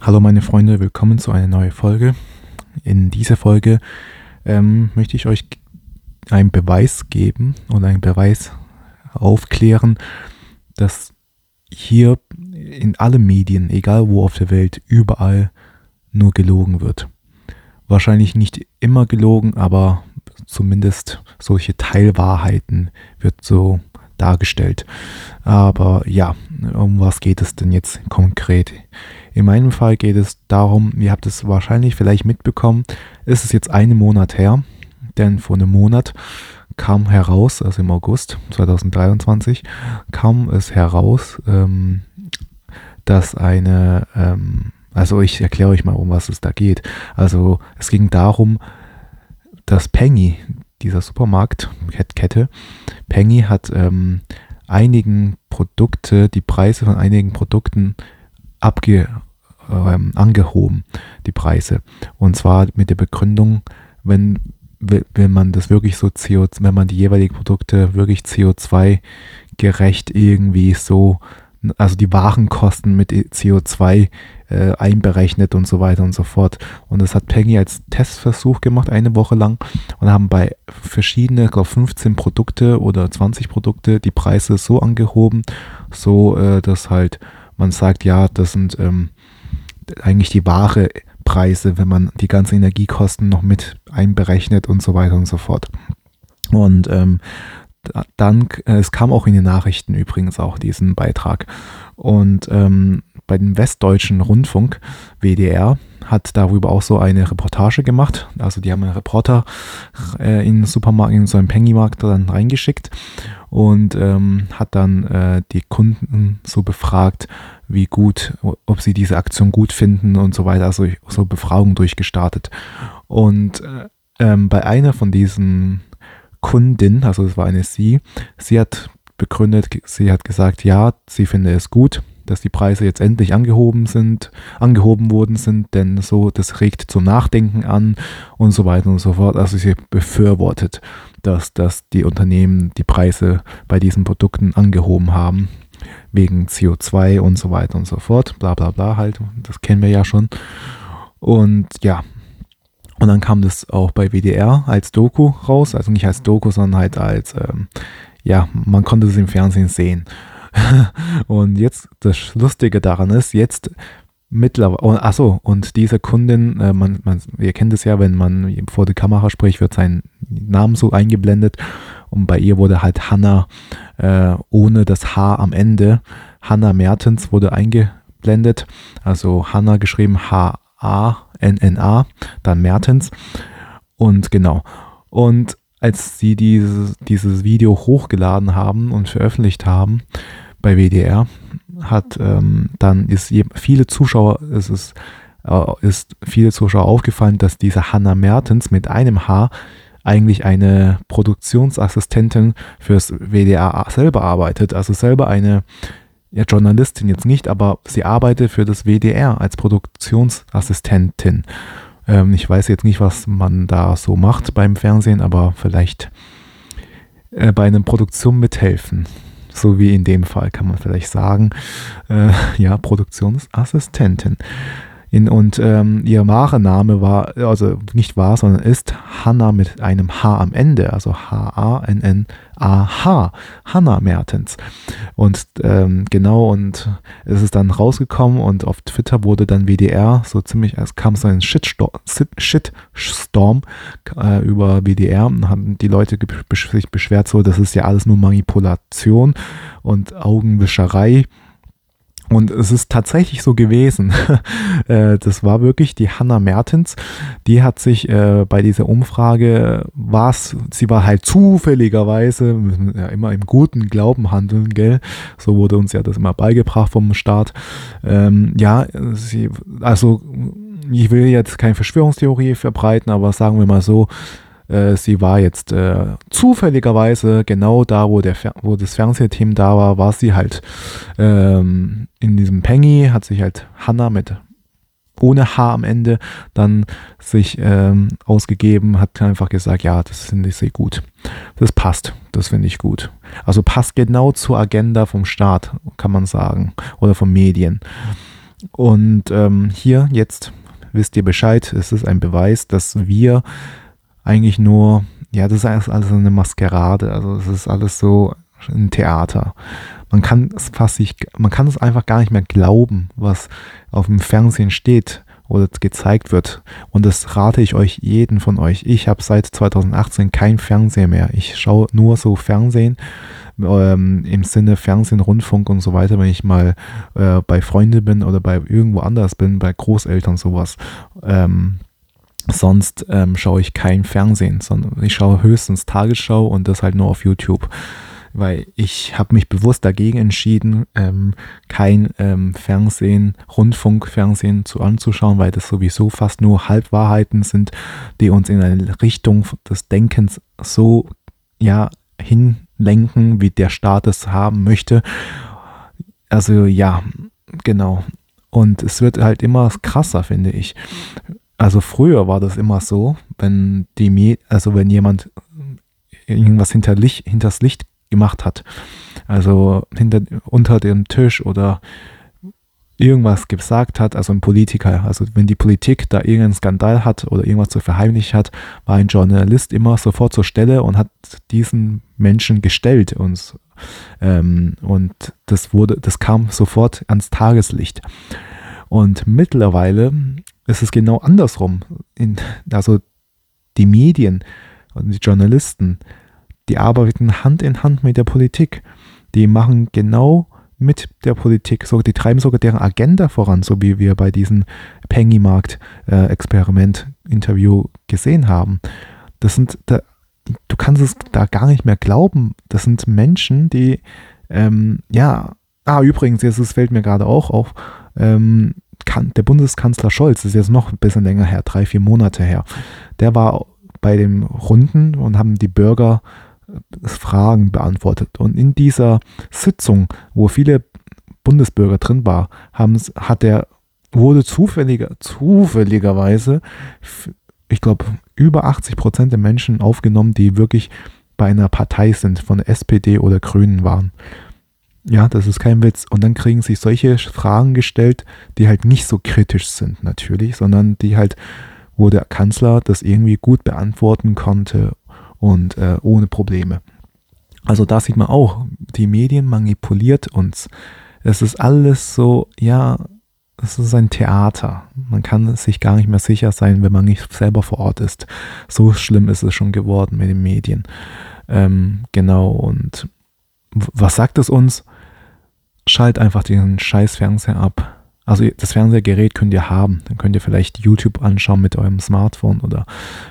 Hallo meine Freunde, willkommen zu einer neuen Folge. In dieser Folge ähm, möchte ich euch einen Beweis geben und einen Beweis aufklären, dass hier in allen Medien, egal wo auf der Welt, überall nur gelogen wird. Wahrscheinlich nicht immer gelogen, aber zumindest solche Teilwahrheiten wird so dargestellt. Aber ja, um was geht es denn jetzt konkret? In meinem Fall geht es darum, ihr habt es wahrscheinlich vielleicht mitbekommen, ist es jetzt einen Monat her, denn vor einem Monat kam heraus, also im August 2023, kam es heraus, ähm, dass eine, ähm, also ich erkläre euch mal, um was es da geht. Also es ging darum, dass Penny, dieser Supermarktkette, Penny hat ähm, einigen Produkte, die Preise von einigen Produkten abge, ähm, angehoben, die Preise. Und zwar mit der Begründung, wenn, wenn man das wirklich so CO, wenn man die jeweiligen Produkte wirklich CO2 gerecht irgendwie so, also die Warenkosten mit CO2 äh, einberechnet und so weiter und so fort. Und das hat Peggy als Testversuch gemacht, eine Woche lang und haben bei verschiedene, ich glaube 15 Produkte oder 20 Produkte die Preise so angehoben, so äh, dass halt man sagt, ja, das sind ähm, eigentlich die wahre Preise, wenn man die ganzen Energiekosten noch mit einberechnet und so weiter und so fort. Und ähm, dann, äh, es kam auch in den Nachrichten übrigens auch diesen Beitrag. Und ähm, bei dem Westdeutschen Rundfunk, WDR, hat darüber auch so eine Reportage gemacht. Also die haben einen Reporter äh, in den Supermarkt, in so einen Pennymarkt dann reingeschickt und ähm, hat dann äh, die Kunden so befragt, wie gut, ob sie diese Aktion gut finden und so weiter, also so Befragungen durchgestartet. Und äh, ähm, bei einer von diesen Kundinnen, also es war eine sie, sie hat begründet, sie hat gesagt, ja, sie finde es gut, dass die Preise jetzt endlich angehoben sind, angehoben worden sind, denn so, das regt zum Nachdenken an und so weiter und so fort. Also sie befürwortet, dass, dass die Unternehmen die Preise bei diesen Produkten angehoben haben wegen CO2 und so weiter und so fort, bla bla bla halt, das kennen wir ja schon. Und ja, und dann kam das auch bei WDR als Doku raus, also nicht als Doku, sondern halt als, ähm, ja, man konnte es im Fernsehen sehen. und jetzt, das Lustige daran ist, jetzt mittlerweile, oh, achso, und diese Kundin, äh, man, man, ihr kennt es ja, wenn man vor der Kamera spricht, wird sein Name so eingeblendet und bei ihr wurde halt Hannah äh, ohne das H am Ende. Hannah Mertens wurde eingeblendet. Also Hannah geschrieben H-A-N-N-A, dann Mertens. Und genau. Und als sie dieses, dieses Video hochgeladen haben und veröffentlicht haben bei WDR, hat ähm, dann ist viele Zuschauer, es ist, äh, ist viele Zuschauer aufgefallen, dass diese Hannah Mertens mit einem H eigentlich eine Produktionsassistentin fürs WDR selber arbeitet, also selber eine ja, Journalistin jetzt nicht, aber sie arbeitet für das WDR als Produktionsassistentin. Ähm, ich weiß jetzt nicht, was man da so macht beim Fernsehen, aber vielleicht äh, bei einer Produktion mithelfen. So wie in dem Fall kann man vielleicht sagen. Äh, ja, Produktionsassistentin. In, und ähm, ihr wahre Name war, also nicht wahr, sondern ist Hanna mit einem H am Ende, also H-A-N-N-A-H, Hanna Mertens. Und ähm, genau, und es ist dann rausgekommen und auf Twitter wurde dann WDR so ziemlich, es kam so ein Shitstorm, Shitstorm äh, über WDR und haben die Leute sich beschwert, so, das ist ja alles nur Manipulation und Augenwischerei und es ist tatsächlich so gewesen. Äh, das war wirklich die Hannah Mertens. Die hat sich äh, bei dieser Umfrage, was, sie war halt zufälligerweise, müssen ja immer im guten Glauben handeln, gell? So wurde uns ja das immer beigebracht vom Staat. Ähm, ja, sie, also ich will jetzt keine Verschwörungstheorie verbreiten, aber sagen wir mal so, äh, sie war jetzt äh, zufälligerweise genau da, wo, der, wo das Fernsehteam da war, war sie halt ähm, in diesem Pengy, hat sich halt Hannah mit ohne H am Ende dann sich ähm, ausgegeben, hat einfach gesagt, ja, das finde ich sehr gut. Das passt, das finde ich gut. Also passt genau zur Agenda vom Staat, kann man sagen, oder von Medien. Und ähm, hier jetzt wisst ihr Bescheid, es ist ein Beweis, dass wir eigentlich nur, ja, das ist alles eine Maskerade, also es ist alles so ein Theater. Man kann es fast nicht, man kann es einfach gar nicht mehr glauben, was auf dem Fernsehen steht oder gezeigt wird. Und das rate ich euch jeden von euch. Ich habe seit 2018 kein Fernsehen mehr. Ich schaue nur so Fernsehen ähm, im Sinne Fernsehen, Rundfunk und so weiter, wenn ich mal äh, bei Freunden bin oder bei irgendwo anders bin, bei Großeltern sowas. Ähm, sonst ähm, schaue ich kein Fernsehen, sondern ich schaue höchstens Tagesschau und das halt nur auf YouTube weil ich habe mich bewusst dagegen entschieden, ähm, kein ähm, Fernsehen, Rundfunkfernsehen zu anzuschauen, weil das sowieso fast nur Halbwahrheiten sind, die uns in eine Richtung des Denkens so ja hinlenken, wie der Staat es haben möchte. Also ja, genau. Und es wird halt immer krasser, finde ich. Also früher war das immer so, wenn die, also wenn jemand irgendwas hinter Licht, hinters Licht gemacht hat. Also hinter, unter dem Tisch oder irgendwas gesagt hat, also ein Politiker, also wenn die Politik da irgendeinen Skandal hat oder irgendwas zu verheimlichen hat, war ein Journalist immer sofort zur Stelle und hat diesen Menschen gestellt und, ähm, und das wurde, das kam sofort ans Tageslicht. Und mittlerweile ist es genau andersrum. In, also die Medien und die Journalisten die arbeiten Hand in Hand mit der Politik. Die machen genau mit der Politik, so, die treiben sogar deren Agenda voran, so wie wir bei diesem Pennymarkt-Experiment-Interview äh, gesehen haben. Das sind, da, du kannst es da gar nicht mehr glauben. Das sind Menschen, die, ähm, ja, ah, übrigens, jetzt fällt mir gerade auch auf, ähm, der Bundeskanzler Scholz, ist jetzt noch ein bisschen länger her, drei, vier Monate her, der war bei den Runden und haben die Bürger Fragen beantwortet. Und in dieser Sitzung, wo viele Bundesbürger drin waren, hat er, wurde zufälliger, zufälligerweise, ich glaube, über 80 Prozent der Menschen aufgenommen, die wirklich bei einer Partei sind, von SPD oder Grünen waren. Ja, das ist kein Witz. Und dann kriegen sich solche Fragen gestellt, die halt nicht so kritisch sind natürlich, sondern die halt, wo der Kanzler das irgendwie gut beantworten konnte und äh, ohne Probleme. Also da sieht man auch, die Medien manipuliert uns. Es ist alles so, ja, es ist ein Theater. Man kann sich gar nicht mehr sicher sein, wenn man nicht selber vor Ort ist. So schlimm ist es schon geworden mit den Medien. Ähm, genau, und was sagt es uns? Schalt einfach den scheiß Fernseher ab also das Fernsehgerät könnt ihr haben. Dann könnt ihr vielleicht YouTube anschauen mit eurem Smartphone oder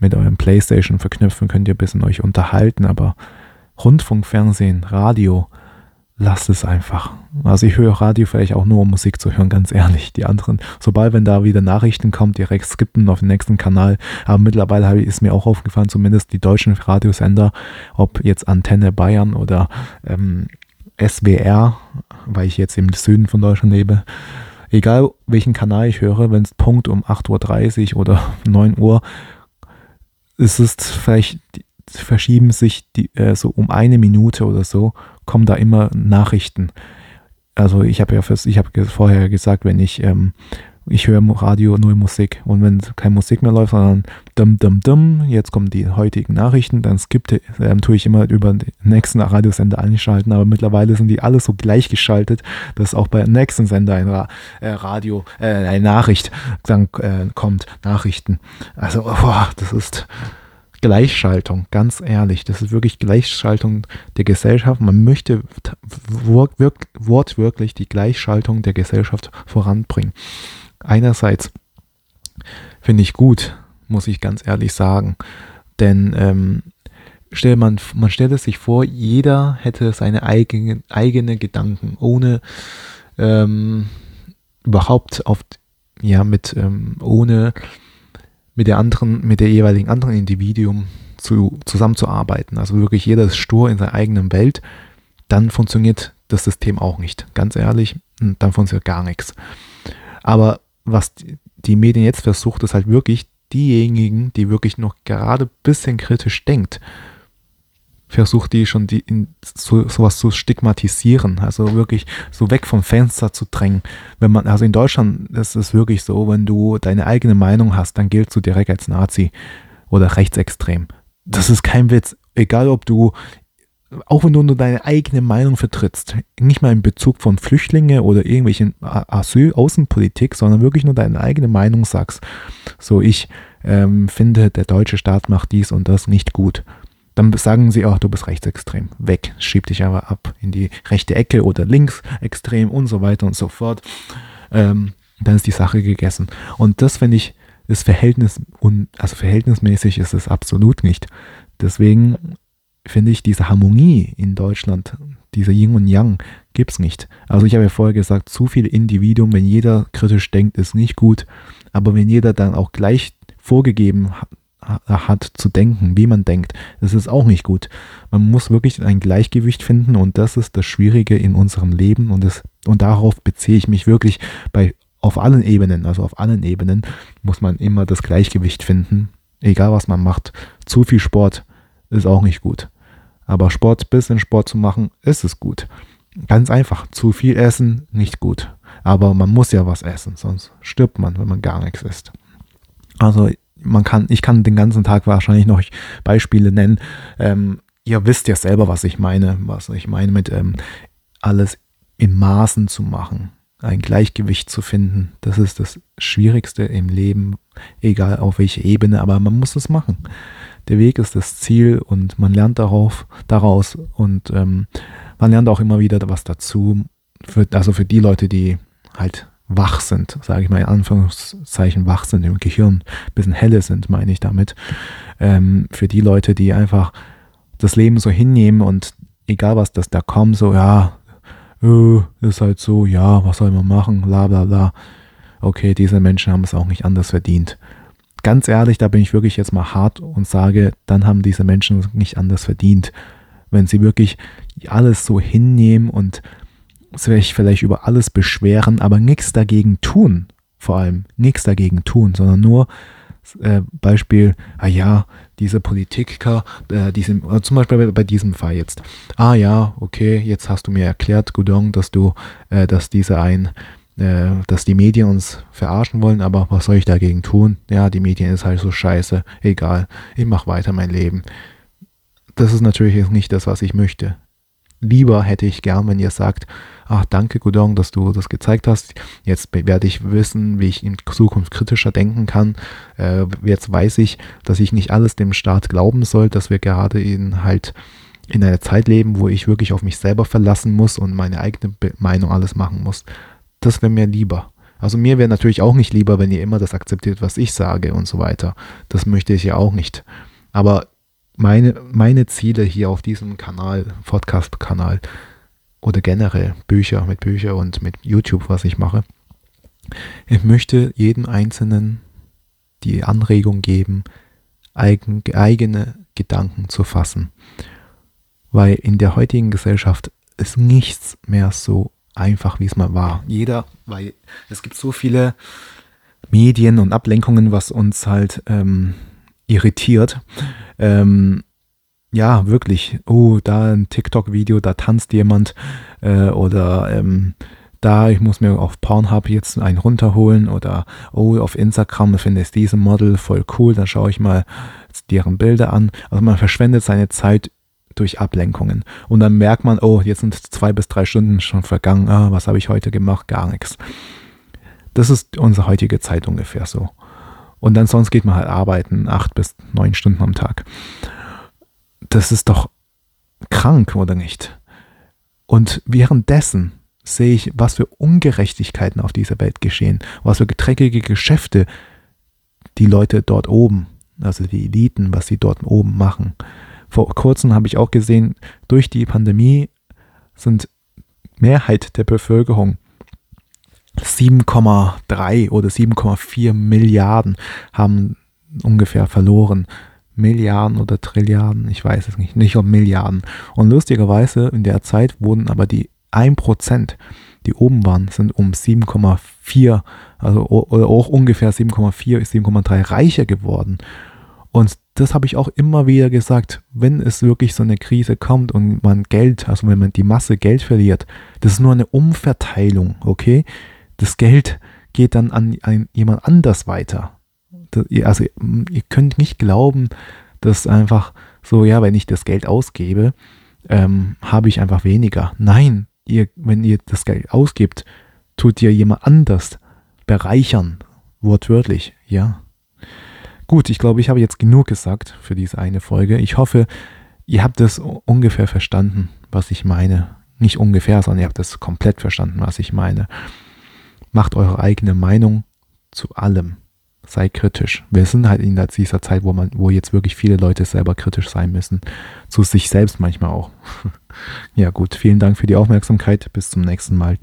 mit eurem Playstation verknüpfen, könnt ihr ein bisschen euch unterhalten, aber Rundfunk, Fernsehen, Radio, lasst es einfach. Also ich höre Radio vielleicht auch nur, um Musik zu hören, ganz ehrlich. Die anderen, sobald wenn da wieder Nachrichten kommt, direkt skippen auf den nächsten Kanal. Aber mittlerweile ist mir auch aufgefallen, zumindest die deutschen Radiosender, ob jetzt Antenne Bayern oder ähm, SWR, weil ich jetzt im Süden von Deutschland lebe, egal welchen Kanal ich höre, wenn es Punkt um 8.30 Uhr oder 9 Uhr ist es vielleicht, verschieben sich die, äh, so um eine Minute oder so, kommen da immer Nachrichten. Also ich habe ja fürs, ich habe vorher gesagt, wenn ich ähm, ich höre Radio nur Musik. Und wenn keine Musik mehr läuft, sondern dumm, dumm, dumm, jetzt kommen die heutigen Nachrichten, dann skippte, ähm, tue ich immer über den nächsten Radiosender einschalten. Aber mittlerweile sind die alle so gleichgeschaltet, dass auch bei nächsten Sender ein Ra äh, Radio, äh, eine Nachricht dann äh, kommt, Nachrichten. Also, boah, das ist Gleichschaltung, ganz ehrlich. Das ist wirklich Gleichschaltung der Gesellschaft. Man möchte wortwörtlich die Gleichschaltung der Gesellschaft voranbringen einerseits finde ich gut, muss ich ganz ehrlich sagen. Denn ähm, stell man, man stellt sich vor, jeder hätte seine eigene, eigene Gedanken, ohne ähm, überhaupt auf, ja, mit, ähm, ohne mit der anderen, mit der jeweiligen anderen Individuum zu, zusammenzuarbeiten. Also wirklich jeder ist stur in seiner eigenen Welt, dann funktioniert das System auch nicht. Ganz ehrlich, dann funktioniert gar nichts. Aber was die Medien jetzt versucht, ist halt wirklich diejenigen, die wirklich noch gerade ein bisschen kritisch denkt, versucht die schon die in so, sowas zu stigmatisieren, also wirklich so weg vom Fenster zu drängen. Wenn man, also in Deutschland ist es wirklich so, wenn du deine eigene Meinung hast, dann giltst du direkt als Nazi oder rechtsextrem. Das ist kein Witz. Egal ob du, auch wenn du nur deine eigene Meinung vertrittst, nicht mal in Bezug von Flüchtlingen oder irgendwelchen Asyl, Außenpolitik, sondern wirklich nur deine eigene Meinung sagst. So, ich ähm, finde, der deutsche Staat macht dies und das nicht gut dann sagen sie auch, du bist rechtsextrem. Weg, schieb dich aber ab in die rechte Ecke oder linksextrem und so weiter und so fort. Ähm, dann ist die Sache gegessen. Und das finde ich, ist Verhältnis, also verhältnismäßig ist es absolut nicht. Deswegen finde ich diese Harmonie in Deutschland, diese Yin und Yang, gibt es nicht. Also ich habe ja vorher gesagt, zu viel Individuum, wenn jeder kritisch denkt, ist nicht gut. Aber wenn jeder dann auch gleich vorgegeben hat zu denken, wie man denkt. Das ist auch nicht gut. Man muss wirklich ein Gleichgewicht finden und das ist das Schwierige in unserem Leben und, das, und darauf beziehe ich mich wirklich bei auf allen Ebenen, also auf allen Ebenen muss man immer das Gleichgewicht finden, egal was man macht. Zu viel Sport ist auch nicht gut. Aber Sport, bisschen Sport zu machen, ist es gut. Ganz einfach. Zu viel essen, nicht gut. Aber man muss ja was essen, sonst stirbt man, wenn man gar nichts isst. Also man kann, ich kann den ganzen Tag wahrscheinlich noch Beispiele nennen. Ähm, ihr wisst ja selber, was ich meine, was ich meine mit ähm, alles in Maßen zu machen, ein Gleichgewicht zu finden. Das ist das Schwierigste im Leben, egal auf welche Ebene, aber man muss es machen. Der Weg ist das Ziel und man lernt darauf, daraus und ähm, man lernt auch immer wieder was dazu. Für, also für die Leute, die halt wach sind, sage ich mal in Anführungszeichen wach sind im Gehirn, ein bisschen helle sind, meine ich damit. Ähm, für die Leute, die einfach das Leben so hinnehmen und egal was das da kommt, so ja, äh, ist halt so, ja, was soll man machen, bla bla bla. Okay, diese Menschen haben es auch nicht anders verdient. Ganz ehrlich, da bin ich wirklich jetzt mal hart und sage, dann haben diese Menschen es nicht anders verdient. Wenn sie wirklich alles so hinnehmen und sich vielleicht über alles beschweren, aber nichts dagegen tun. Vor allem nichts dagegen tun, sondern nur äh, Beispiel, ah ja, diese Politiker, äh, diese, zum Beispiel bei, bei, diesem Fall jetzt. Ah ja, okay, jetzt hast du mir erklärt, Gudong, dass du, äh, dass diese ein, äh, dass die Medien uns verarschen wollen, aber was soll ich dagegen tun? Ja, die Medien ist halt so scheiße, egal, ich mach weiter mein Leben. Das ist natürlich nicht das, was ich möchte. Lieber hätte ich gern, wenn ihr sagt, ach danke Gudong, dass du das gezeigt hast. Jetzt werde ich wissen, wie ich in Zukunft kritischer denken kann. Äh, jetzt weiß ich, dass ich nicht alles dem Staat glauben soll, dass wir gerade in halt in einer Zeit leben, wo ich wirklich auf mich selber verlassen muss und meine eigene Meinung alles machen muss. Das wäre mir lieber. Also mir wäre natürlich auch nicht lieber, wenn ihr immer das akzeptiert, was ich sage und so weiter. Das möchte ich ja auch nicht. Aber meine, meine Ziele hier auf diesem Kanal, Podcast-Kanal, oder generell Bücher mit Büchern und mit YouTube, was ich mache. Ich möchte jedem Einzelnen die Anregung geben, eigen, eigene Gedanken zu fassen. Weil in der heutigen Gesellschaft ist nichts mehr so einfach, wie es mal war. Jeder, weil es gibt so viele Medien und Ablenkungen, was uns halt ähm, irritiert. Ähm, ja, wirklich, oh, da ein TikTok-Video, da tanzt jemand äh, oder ähm, da, ich muss mir auf Pornhub jetzt einen runterholen oder oh, auf Instagram finde ich diesen Model voll cool, dann schaue ich mal deren Bilder an. Also man verschwendet seine Zeit durch Ablenkungen und dann merkt man, oh, jetzt sind zwei bis drei Stunden schon vergangen, ah, was habe ich heute gemacht? Gar nichts. Das ist unsere heutige Zeit ungefähr so. Und dann sonst geht man halt arbeiten, acht bis neun Stunden am Tag das ist doch krank, oder nicht? Und währenddessen sehe ich, was für Ungerechtigkeiten auf dieser Welt geschehen, was für dreckige Geschäfte die Leute dort oben, also die Eliten, was sie dort oben machen. Vor kurzem habe ich auch gesehen, durch die Pandemie sind Mehrheit der Bevölkerung 7,3 oder 7,4 Milliarden haben ungefähr verloren Milliarden oder Trilliarden, ich weiß es nicht, nicht um Milliarden. Und lustigerweise in der Zeit wurden aber die 1%, die oben waren, sind um 7,4, also oder auch ungefähr 7,4, 7,3 reicher geworden. Und das habe ich auch immer wieder gesagt, wenn es wirklich so eine Krise kommt und man Geld, also wenn man die Masse Geld verliert, das ist nur eine Umverteilung, okay? Das Geld geht dann an, an jemand anders weiter. Also ihr könnt nicht glauben, dass einfach so, ja, wenn ich das Geld ausgebe, ähm, habe ich einfach weniger. Nein, ihr, wenn ihr das Geld ausgibt, tut ihr jemand anders bereichern, wortwörtlich, ja. Gut, ich glaube, ich habe jetzt genug gesagt für diese eine Folge. Ich hoffe, ihr habt es ungefähr verstanden, was ich meine. Nicht ungefähr, sondern ihr habt es komplett verstanden, was ich meine. Macht eure eigene Meinung zu allem. Sei kritisch. Wir sind halt in dieser Zeit, wo man, wo jetzt wirklich viele Leute selber kritisch sein müssen. Zu sich selbst manchmal auch. ja gut, vielen Dank für die Aufmerksamkeit. Bis zum nächsten Mal.